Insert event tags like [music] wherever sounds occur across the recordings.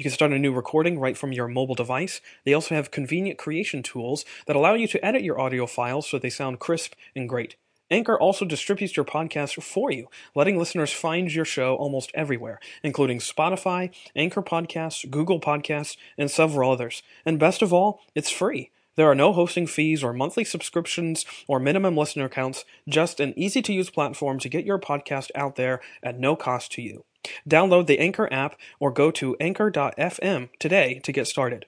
You can start a new recording right from your mobile device. They also have convenient creation tools that allow you to edit your audio files so they sound crisp and great. Anchor also distributes your podcast for you, letting listeners find your show almost everywhere, including Spotify, Anchor Podcasts, Google Podcasts, and several others. And best of all, it's free. There are no hosting fees or monthly subscriptions or minimum listener counts, just an easy to use platform to get your podcast out there at no cost to you. Download the Anchor app or go to anchor.fm today to get started.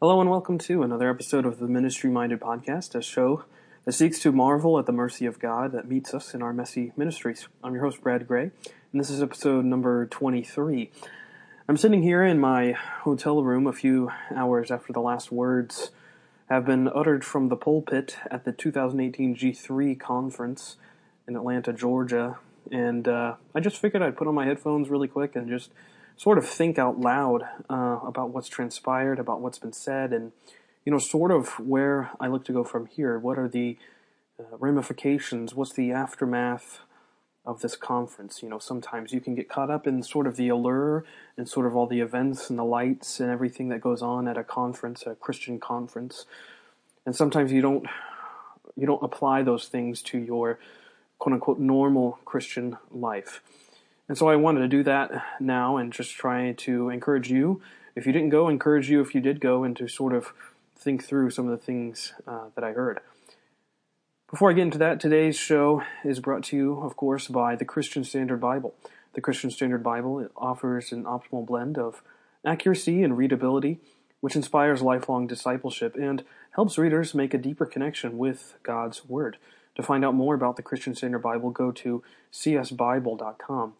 Hello and welcome to another episode of the Ministry Minded Podcast, a show that seeks to marvel at the mercy of God that meets us in our messy ministries. I'm your host, Brad Gray, and this is episode number 23. I'm sitting here in my hotel room a few hours after the last words have been uttered from the pulpit at the 2018 G3 conference in Atlanta, Georgia. And uh, I just figured I'd put on my headphones really quick and just sort of think out loud uh, about what's transpired, about what's been said, and, you know, sort of where I look to go from here. What are the uh, ramifications? What's the aftermath of this conference. You know, sometimes you can get caught up in sort of the allure and sort of all the events and the lights and everything that goes on at a conference, a Christian conference. And sometimes you don't you don't apply those things to your quote unquote normal Christian life. And so I wanted to do that now and just try to encourage you. If you didn't go, encourage you if you did go and to sort of think through some of the things uh, that I heard. Before I get into that, today's show is brought to you, of course, by the Christian Standard Bible. The Christian Standard Bible offers an optimal blend of accuracy and readability, which inspires lifelong discipleship and helps readers make a deeper connection with God's Word. To find out more about the Christian Standard Bible, go to csbible.com.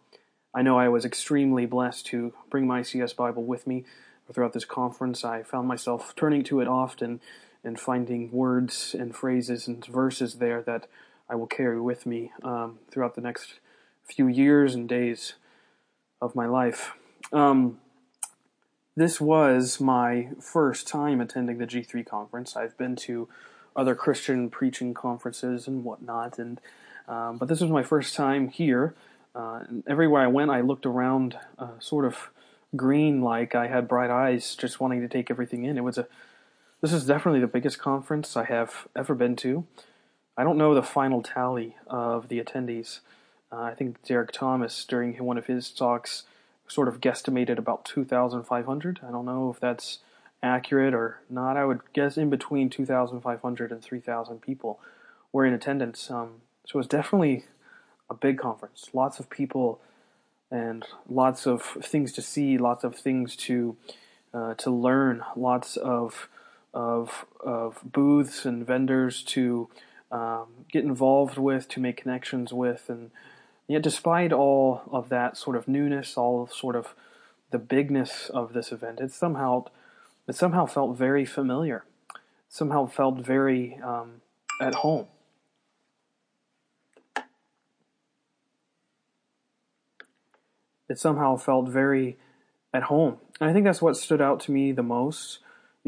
I know I was extremely blessed to bring my CS Bible with me throughout this conference. I found myself turning to it often and finding words and phrases and verses there that I will carry with me um, throughout the next few years and days of my life. Um, this was my first time attending the G3 conference. I've been to other Christian preaching conferences and whatnot, and um, but this was my first time here. Uh, everywhere I went, I looked around, uh, sort of green, like I had bright eyes, just wanting to take everything in. It was a this is definitely the biggest conference I have ever been to. I don't know the final tally of the attendees. Uh, I think Derek Thomas, during one of his talks, sort of guesstimated about 2,500. I don't know if that's accurate or not. I would guess in between 2,500 and 3,000 people were in attendance. Um, so it was definitely a big conference. Lots of people and lots of things to see, lots of things to uh, to learn, lots of of of booths and vendors to um, get involved with, to make connections with, and yet despite all of that sort of newness, all of sort of the bigness of this event, it somehow it somehow felt very familiar, somehow felt very um, at home. It somehow felt very at home. And I think that's what stood out to me the most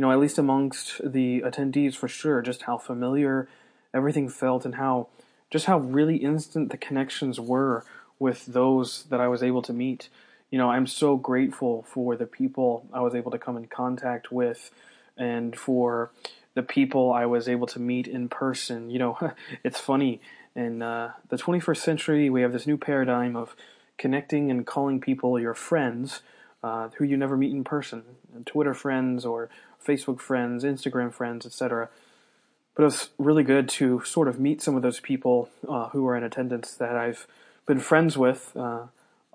you know, at least amongst the attendees for sure, just how familiar everything felt and how just how really instant the connections were with those that I was able to meet. You know, I'm so grateful for the people I was able to come in contact with and for the people I was able to meet in person. You know, [laughs] it's funny. In uh, the 21st century, we have this new paradigm of connecting and calling people your friends uh, who you never meet in person, Twitter friends or Facebook friends, Instagram friends, etc. But it was really good to sort of meet some of those people uh, who were in attendance that I've been friends with uh,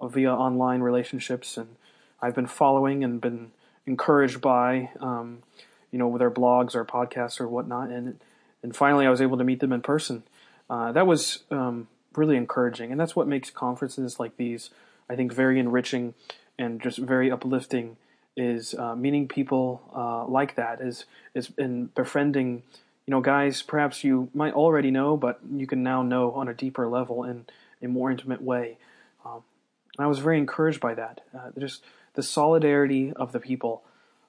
via online relationships, and I've been following and been encouraged by, um, you know, with their blogs or podcasts or whatnot. And and finally, I was able to meet them in person. Uh, that was um, really encouraging, and that's what makes conferences like these, I think, very enriching and just very uplifting is uh, meeting people uh, like that is is in befriending you know guys perhaps you might already know but you can now know on a deeper level in a more intimate way. Um, I was very encouraged by that uh, just the solidarity of the people.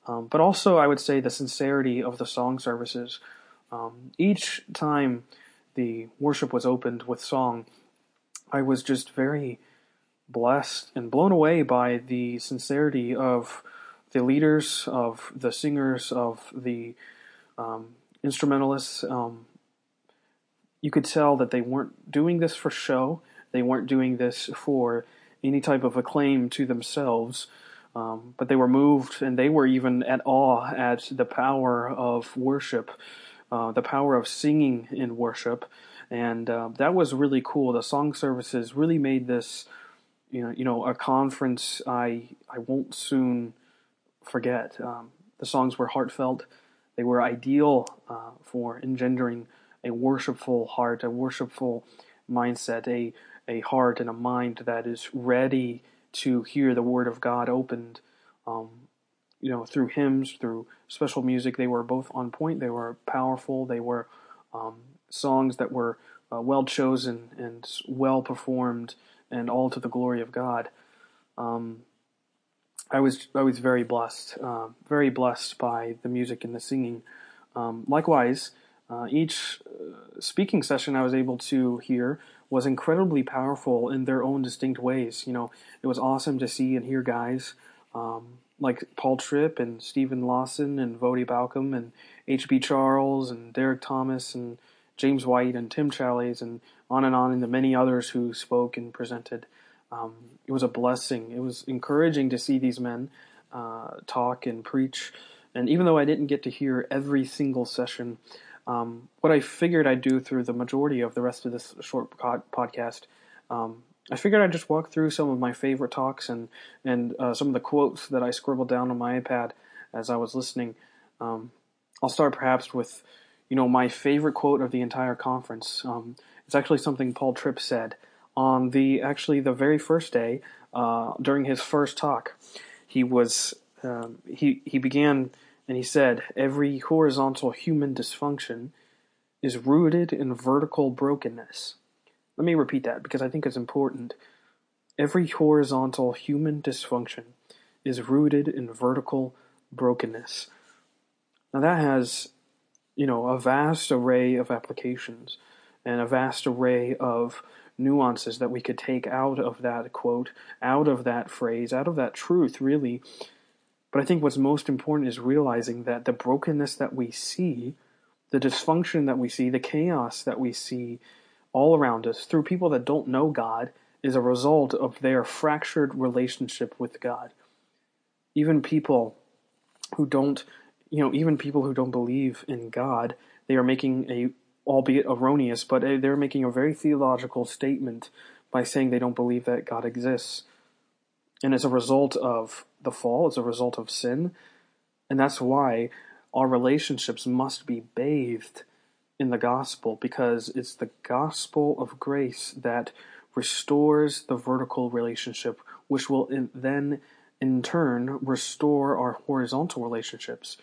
Um, but also I would say the sincerity of the song services. Um, each time the worship was opened with song I was just very blessed and blown away by the sincerity of the leaders, of the singers, of the um, instrumentalists. Um, you could tell that they weren't doing this for show. They weren't doing this for any type of acclaim to themselves. Um, but they were moved and they were even at awe at the power of worship, uh, the power of singing in worship. And uh, that was really cool. The song services really made this you know, you know, a conference I I won't soon forget. Um, the songs were heartfelt. They were ideal uh, for engendering a worshipful heart, a worshipful mindset, a a heart and a mind that is ready to hear the Word of God opened. Um, you know, through hymns, through special music, they were both on point. They were powerful. They were um, songs that were uh, well chosen and well performed and all to the glory of God. Um, I was I was very blessed, uh, very blessed by the music and the singing. Um, likewise, uh, each uh, speaking session I was able to hear was incredibly powerful in their own distinct ways. You know, it was awesome to see and hear guys um, like Paul Tripp and Steven Lawson and Voddie Baucham and H.B. Charles and Derek Thomas and James White and Tim Challies and on and on, and the many others who spoke and presented. Um, it was a blessing. It was encouraging to see these men uh, talk and preach. And even though I didn't get to hear every single session, um, what I figured I'd do through the majority of the rest of this short podcast, um, I figured I'd just walk through some of my favorite talks and and uh, some of the quotes that I scribbled down on my iPad as I was listening. Um, I'll start perhaps with, you know, my favorite quote of the entire conference. Um, it's actually something Paul Tripp said on the actually the very first day uh, during his first talk. He was um, he he began and he said every horizontal human dysfunction is rooted in vertical brokenness. Let me repeat that because I think it's important. Every horizontal human dysfunction is rooted in vertical brokenness. Now that has, you know, a vast array of applications and a vast array of nuances that we could take out of that quote, out of that phrase, out of that truth, really. But I think what's most important is realizing that the brokenness that we see, the dysfunction that we see, the chaos that we see all around us through people that don't know God is a result of their fractured relationship with God. Even people who don't, you know, even people who don't believe in God, they are making a albeit erroneous, but eh, they're making a very theological statement by saying they don't believe that God exists. And as a result of the fall, as a result of sin, and that's why our relationships must be bathed in the gospel because it's the gospel of grace that restores the vertical relationship, which will in, then in turn restore our horizontal relationships.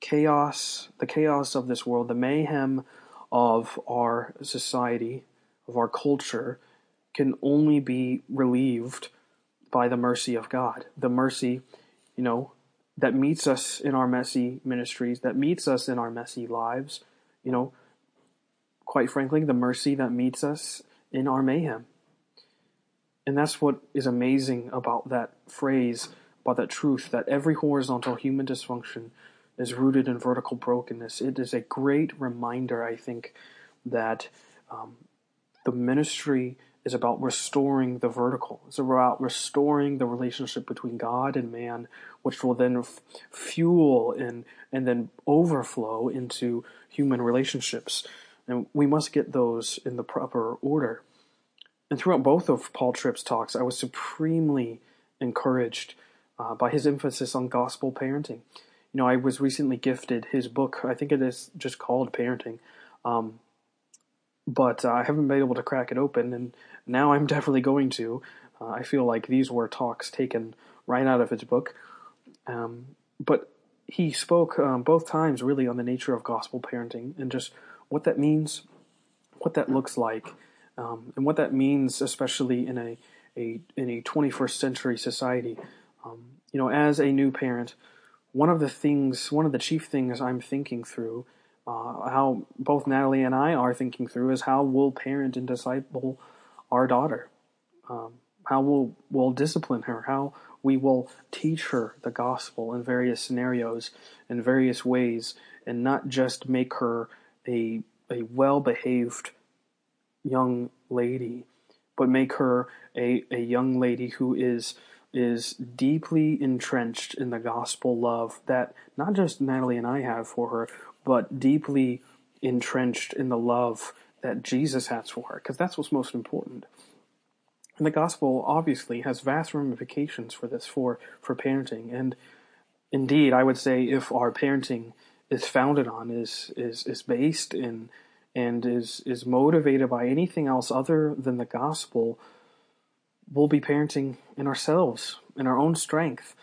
Chaos, the chaos of this world, the mayhem of our society, of our culture, can only be relieved by the mercy of God. The mercy, you know, that meets us in our messy ministries, that meets us in our messy lives, you know, quite frankly, the mercy that meets us in our mayhem. And that's what is amazing about that phrase, about that truth, that every horizontal human dysfunction is rooted in vertical brokenness. It is a great reminder, I think, that um, the ministry is about restoring the vertical. It's about restoring the relationship between God and man, which will then f- fuel and and then overflow into human relationships. And we must get those in the proper order. And throughout both of Paul Tripp's talks, I was supremely encouraged uh, by his emphasis on gospel parenting you know, I was recently gifted his book. I think it is just called Parenting. Um, but uh, I haven't been able to crack it open, and now I'm [laughs] definitely going to. Uh, I feel like these were talks taken right out of his book. Um, but he spoke um, both times really on the nature of gospel parenting and just what that means, what that looks like, um, and what that means, especially in a, a in a 21st century society. Um, you know, as a new parent, one of the things, one of the chief things I'm thinking through, uh, how both Natalie and I are thinking through, is how we'll parent and disciple our daughter. Um, how we'll, we'll discipline her, how we will teach her the gospel in various scenarios, in various ways, and not just make her a, a well behaved young lady, but make her a, a young lady who is is deeply entrenched in the gospel love that not just Natalie and I have for her, but deeply entrenched in the love that Jesus has for her, because that's what's most important. And the gospel obviously has vast ramifications for this, for, for parenting. And indeed, I would say if our parenting is founded on, is, is, is based in, and is, is motivated by anything else other than the gospel, we'll be parenting in ourselves, in our own strength.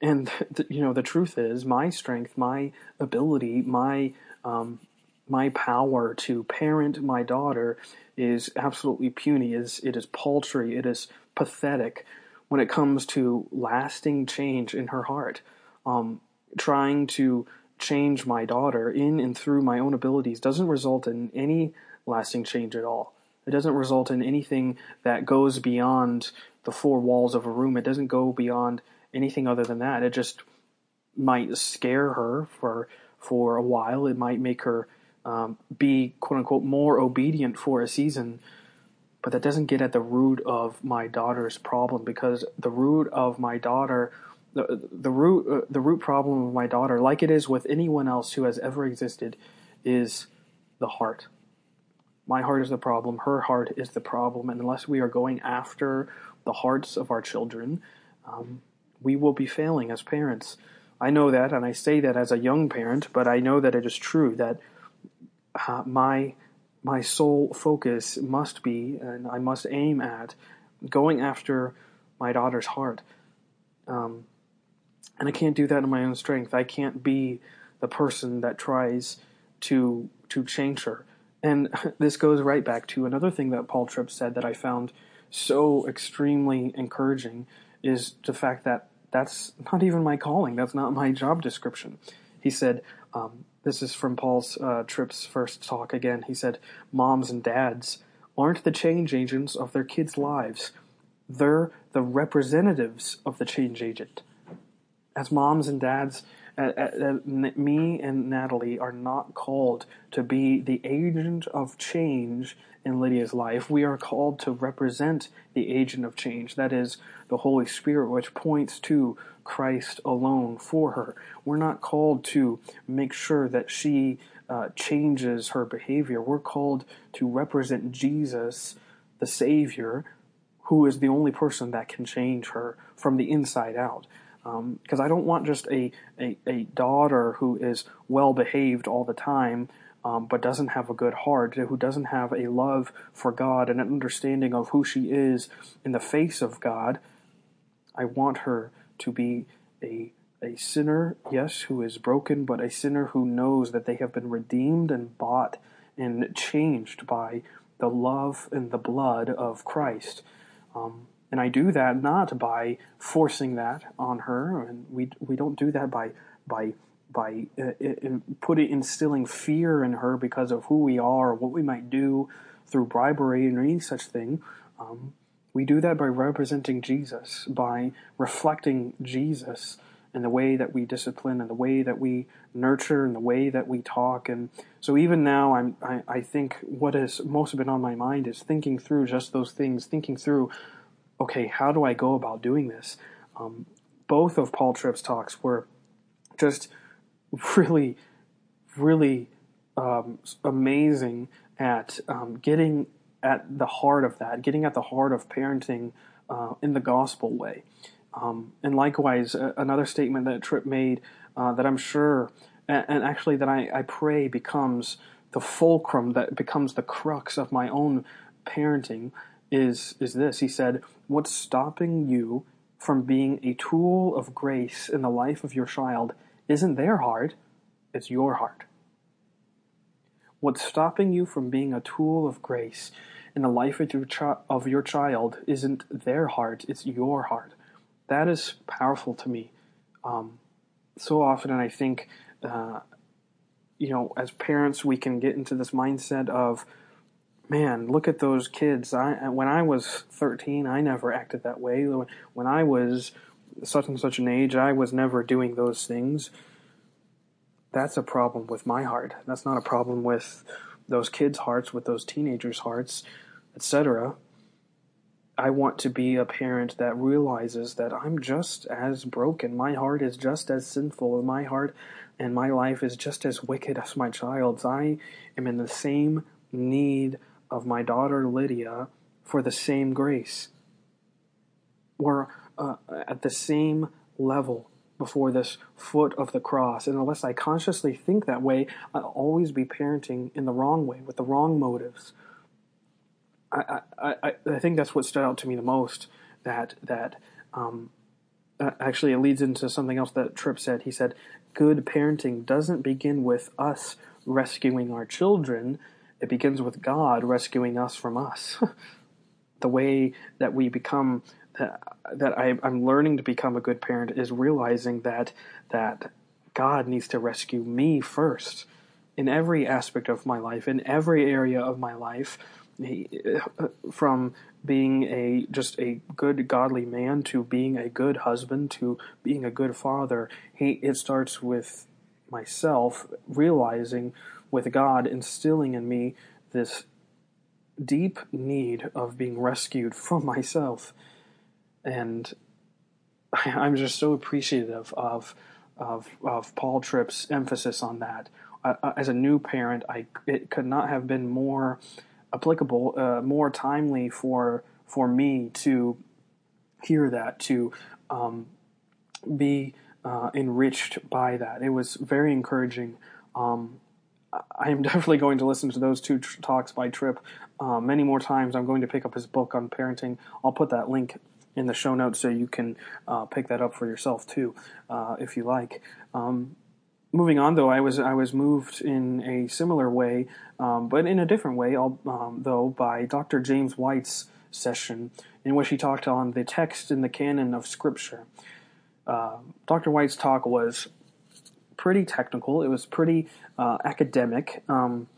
And, [laughs] you know, the truth is, my strength, my ability, my, um, my power to parent my daughter is absolutely puny, is it is paltry, it is pathetic when it comes to lasting change in her heart. Um, trying to change my daughter in and through my own abilities doesn't result in any lasting change at all. It doesn't result in anything that goes beyond the four walls of a room. It doesn't go beyond anything other than that. It just might scare her for for a while. It might make her um, be quote unquote more obedient for a season, but that doesn't get at the root of my daughter's problem because the root of my daughter, the the root uh, the root problem of my daughter, like it is with anyone else who has ever existed, is the heart. My heart is the problem. Her heart is the problem, and unless we are going after the hearts of our children, um, we will be failing as parents. I know that, and I say that as a young parent, but I know that it is true that uh, my my sole focus must be, and I must aim at, going after my daughter's heart. Um, and I can't do that in my own strength. I can't be the person that tries to to change her. And [laughs] this goes right back to another thing that Paul Tripp said that I found so extremely encouraging is the fact that that's not even my calling. That's not my job description. He said, um, this is from Paul's uh, Tripp's first talk again. He said, Moms and dads aren't the change agents of their kids' lives, they're the representatives of the change agent. As moms and dads, Uh, uh, uh, me and Natalie are not called to be the agent of change in Lydia's life. We are called to represent the agent of change, that is, the Holy Spirit, which points to Christ alone for her. We're not called to make sure that she uh, changes her behavior. We're called to represent Jesus, the Savior, who is the only person that can change her from the inside out. Because um, I don't want just a, a, a, daughter who is well behaved all the time, um, but doesn't have a good heart, who doesn't have a love for God and an understanding of who she is in the face of God. I want her to be a a sinner, yes, who is broken, but a sinner who knows that they have been redeemed and bought and changed by the love and the blood of Christ. Um, and I do that not by forcing that on her, and we we don't do that by by by uh, in, putting instilling fear in her because of who we are or what we might do through bribery or any such thing. Um, we do that by representing Jesus, by reflecting Jesus in the way that we discipline and the way that we nurture and the way that we talk. And so even now, I'm, I, I think what has most been on my mind is thinking through just those things, thinking through, okay, how do I go about doing this? Um, both of Paul Tripp's talks were just [laughs] really, really um, amazing at um, getting at the heart of that, getting at the heart of parenting uh, in the gospel way. Um, and likewise, uh, another statement that Tripp made uh, that I'm sure, and, and actually that I, I, pray becomes the fulcrum, that becomes the crux of my own parenting, is is this. He said, "What's stopping you from being a tool of grace in the life of your child isn't their heart, it's your heart. What's stopping you from being a tool of grace in the life of your, of your child isn't their heart, it's your heart. That is powerful to me. Um, so often, and I think, uh, you know, as parents, we can get into this mindset of, man, look at those kids. I when I was 13, I never acted that way. When I was such and such an age, I was never doing those things. That's a problem with my heart. That's not a problem with those kids' hearts, with those teenagers' hearts, etc. I want to be a parent that realizes that I'm just as broken. My heart is just as sinful. My heart and my life is just as wicked as my child's. I am in the same need of my daughter Lydia for the same grace. We're uh, at the same level before this foot of the cross. And unless I consciously think that way, I'll always be parenting in the wrong way, with the wrong motives. I, I, I, I think that's what stood out to me the most. That that um, actually it leads into something else that Tripp said. He said, "Good parenting doesn't begin with us rescuing our children. It begins with God rescuing us from us. [laughs] the way that we become that, I, I'm learning to become a good parent is realizing that that God needs to rescue me first in every aspect of my life, in every area of my life, uh, from being a just a good godly man to being a good husband to being a good father. He, it starts with myself realizing with God instilling in me this deep need of being rescued [laughs] from myself. And [laughs] I'm just so appreciative of of, of Paul Tripp's emphasis on that. Uh, as a new parent, I it could not have been more applicable, uh, more timely for for me to hear that, to um, be uh, enriched by that. It was very encouraging. Um, I am [laughs] definitely going to listen to those two tr- talks by Tripp uh, many more times. I'm going to pick up his book on parenting. I'll put that link in the show notes so you can uh, pick that up for yourself too, uh, if you like. Um, moving on, though, I was I was moved in a similar way, um, but in a different way, um, though, by Dr. James White's session in which he talked on the text in the canon of Scripture. Uh, Dr. White's talk was pretty technical. It was pretty uh, academic. Um,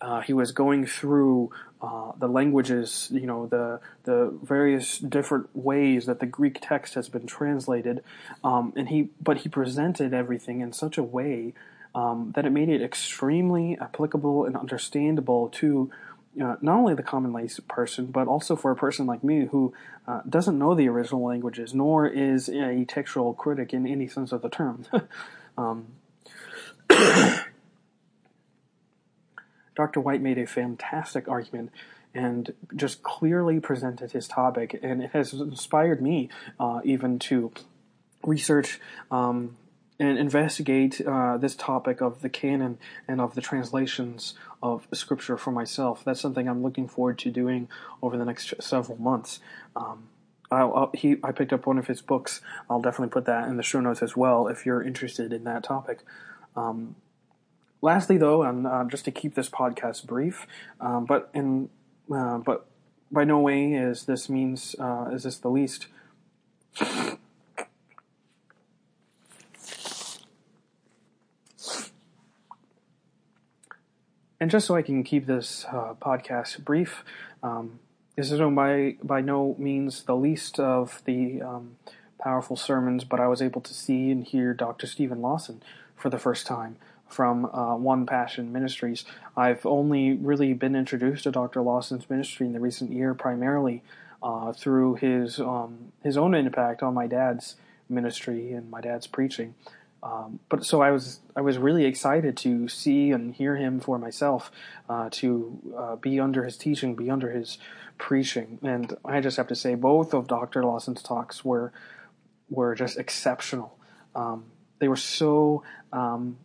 uh, he was going through uh, the languages, you know, the the various different ways that the Greek text has been translated, um, and he but he presented everything in such a way um, that it made it extremely applicable and understandable to uh, not only the common lay person, but also for a person like me who uh, doesn't know the original languages, nor is a textual critic in any sense of the term. [laughs] um, [coughs] Dr. White made a fantastic argument and just clearly presented his topic, and it has inspired me uh, even to research um, and investigate uh, this topic of the canon and of the translations of Scripture for myself. That's something I'm looking forward to doing over the next several months. Um, I'll, I'll, he, I picked up one of his books. I'll definitely put that in the show notes as well if you're interested in that topic. Um, lastly, though, and uh, just to keep this podcast brief, um, but in uh, but by no way is this means uh, is this the least. And just so I can keep this uh, podcast brief, um, this is by by no means the least of the um, powerful sermons, but I was able to see and hear Dr. Steven Lawson for the first time from uh, One Passion Ministries. I've only really been introduced to Dr. Lawson's ministry in the recent year, primarily uh, through his um, his own impact on my dad's ministry and my dad's preaching. Um, but so I was I was really excited to see and hear him for myself, uh, to uh, be under his teaching, be under his preaching, and I just have to say both of Dr. Lawson's talks were were just exceptional. Um, they were so um,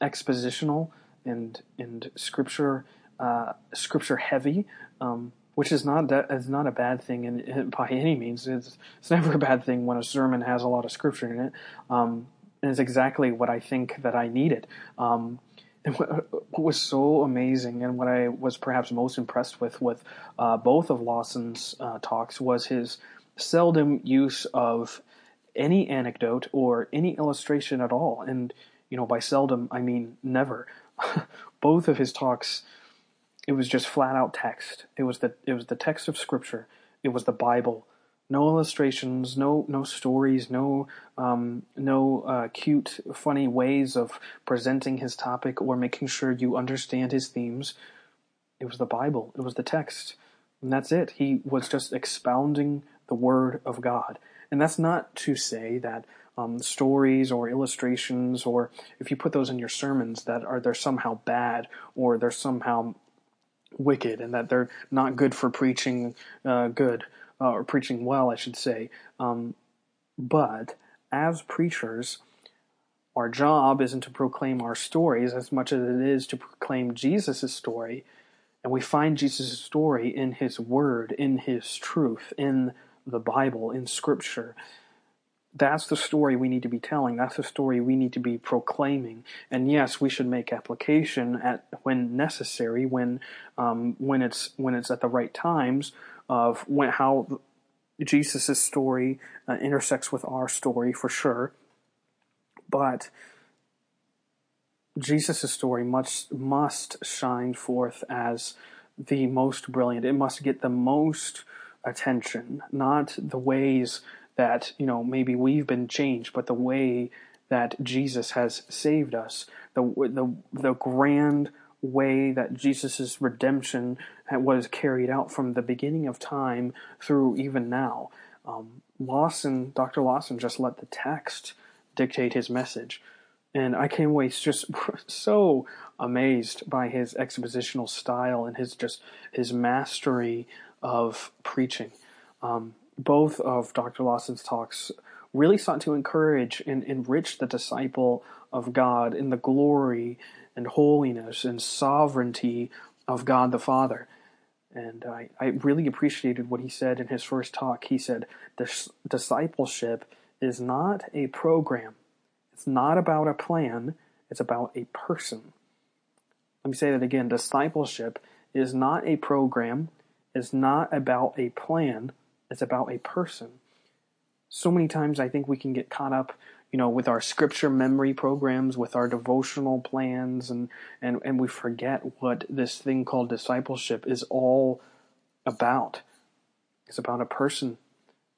expositional and and scripture uh, scripture heavy. Um, which is not is not a bad thing in, in, by any means. It's, it's never a bad thing when a sermon has a lot of scripture in it. Um, and it's exactly what I think that I needed. Um, and what, was so amazing, and what I was perhaps most impressed with with uh, both of Lawson's uh, talks was his seldom use of any anecdote or any illustration at all. And you know, by seldom I mean never. [laughs] both of his talks it was just flat out text. It was the it was the text of Scripture. It was the Bible. No illustrations, no no stories, no um, no uh, cute, funny ways of presenting his topic or making sure you understand his themes. It was the Bible. It was the text, and that's it. He was just expounding the Word of God, and that's not to say that um, stories or illustrations, or if you put those in your sermons, that are they're somehow bad or they're somehow wicked and that they're not good for preaching uh, good uh, or preaching well, I should say. Um, but as preachers, our job isn't to proclaim our stories as much as it is to proclaim Jesus' story. And we find Jesus' story in His Word, in His truth, in the Bible, in Scripture that's the story we need to be telling. That's the story we need to be proclaiming. And yes, we should make application at when necessary, when um, when it's when it's at the right times of when how Jesus' story uh, intersects with our story for sure. But Jesus' story must must shine forth as the most brilliant. It must get the most attention, not the ways that, you know, maybe we've been changed, but the way that Jesus has saved us, the, the, the grand way that Jesus' redemption was carried out from the beginning of time through even now. Um, Lawson, Dr. Lawson just let the text dictate his message. And I came away just [laughs] so amazed by his expositional style and his just his mastery of preaching. Um, both of Dr. Lawson's talks really sought to encourage and enrich the disciple of God in the glory and holiness and sovereignty of God the Father. And I, I really appreciated what he said in his first talk. He said, Discipleship is not a program, it's not about a plan, it's about a person. Let me say that again. Discipleship is not a program, it's not about a plan, it's about a person. So many times I think we can get caught up, you know, with our scripture memory programs, with our devotional plans, and, and, and we forget what this thing called discipleship is all about. It's about a person.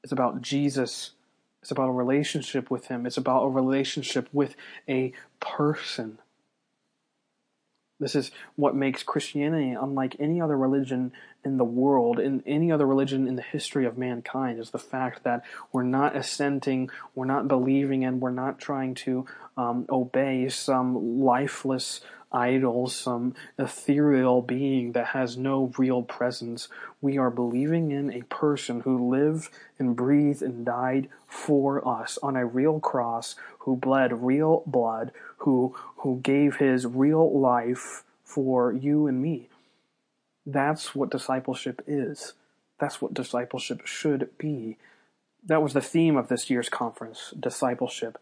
It's about Jesus. It's about a relationship with Him. It's about a relationship with a person. This is what makes Christianity unlike any other religion in the world, in any other religion in the history of mankind, is the fact that we're not assenting, we're not believing, and we're not trying to um, obey some lifeless idol, some ethereal being that has no real presence. We are believing in a person who lived and breathed and died for us on a real cross, who bled real blood, who who gave his real life for you and me. That's what discipleship is. That's what discipleship should be. That was the theme of this year's conference, discipleship.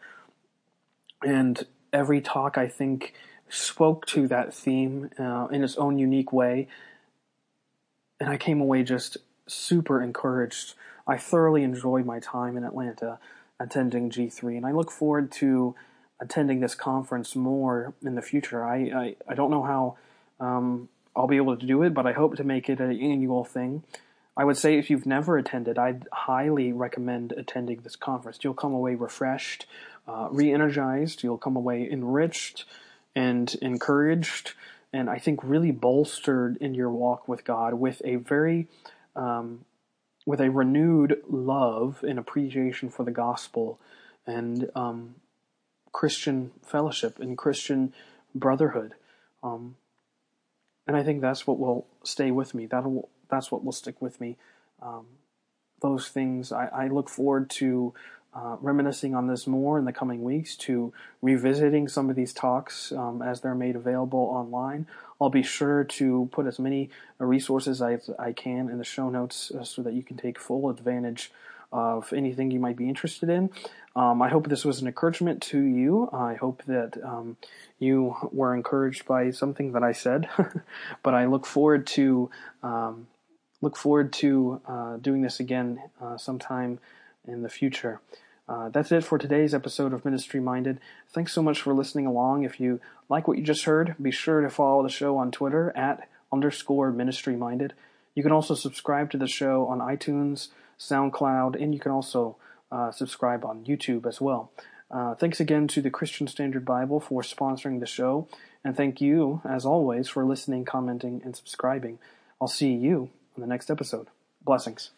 And every talk, I think, spoke to that theme uh, in its own unique way. And I came away just super encouraged. I thoroughly enjoyed my time in Atlanta attending G3, and I look forward to attending this conference more in the future. I I, I don't know how um, I'll be able to do it, but I hope to make it an annual thing. I would say if you've never attended, I'd highly recommend attending this conference. You'll come away refreshed, uh, re-energized. You'll come away enriched and encouraged, and I think really bolstered in your walk with God with a very um, with a renewed love and appreciation for the gospel and um, Christian fellowship and Christian brotherhood. Um, and I think that's what will stay with me. That that's what will stick with me. Um, those things I, I, look forward to uh, reminiscing on this more in the coming weeks, to revisiting some of these talks um, as they're made available online. I'll be sure to put as many resources as I can in the show notes uh, so that you can take full advantage of anything you might be interested in. Um, I hope this was an encouragement to you. I hope that um, you were encouraged by something that I said. [laughs] but I look forward to um, look forward to uh, doing this again uh, sometime in the future. Uh, that's it for today's episode of Ministry Minded. Thanks so much for listening along. If you like what you just heard, be sure to follow the show on Twitter at underscore Ministry Minded. You can also subscribe to the show on iTunes, SoundCloud, and you can also uh, subscribe on YouTube as well. Uh, thanks again to the Christian Standard Bible for sponsoring the show, and thank you, as always, for listening, commenting, and subscribing. I'll see you on the next episode. Blessings.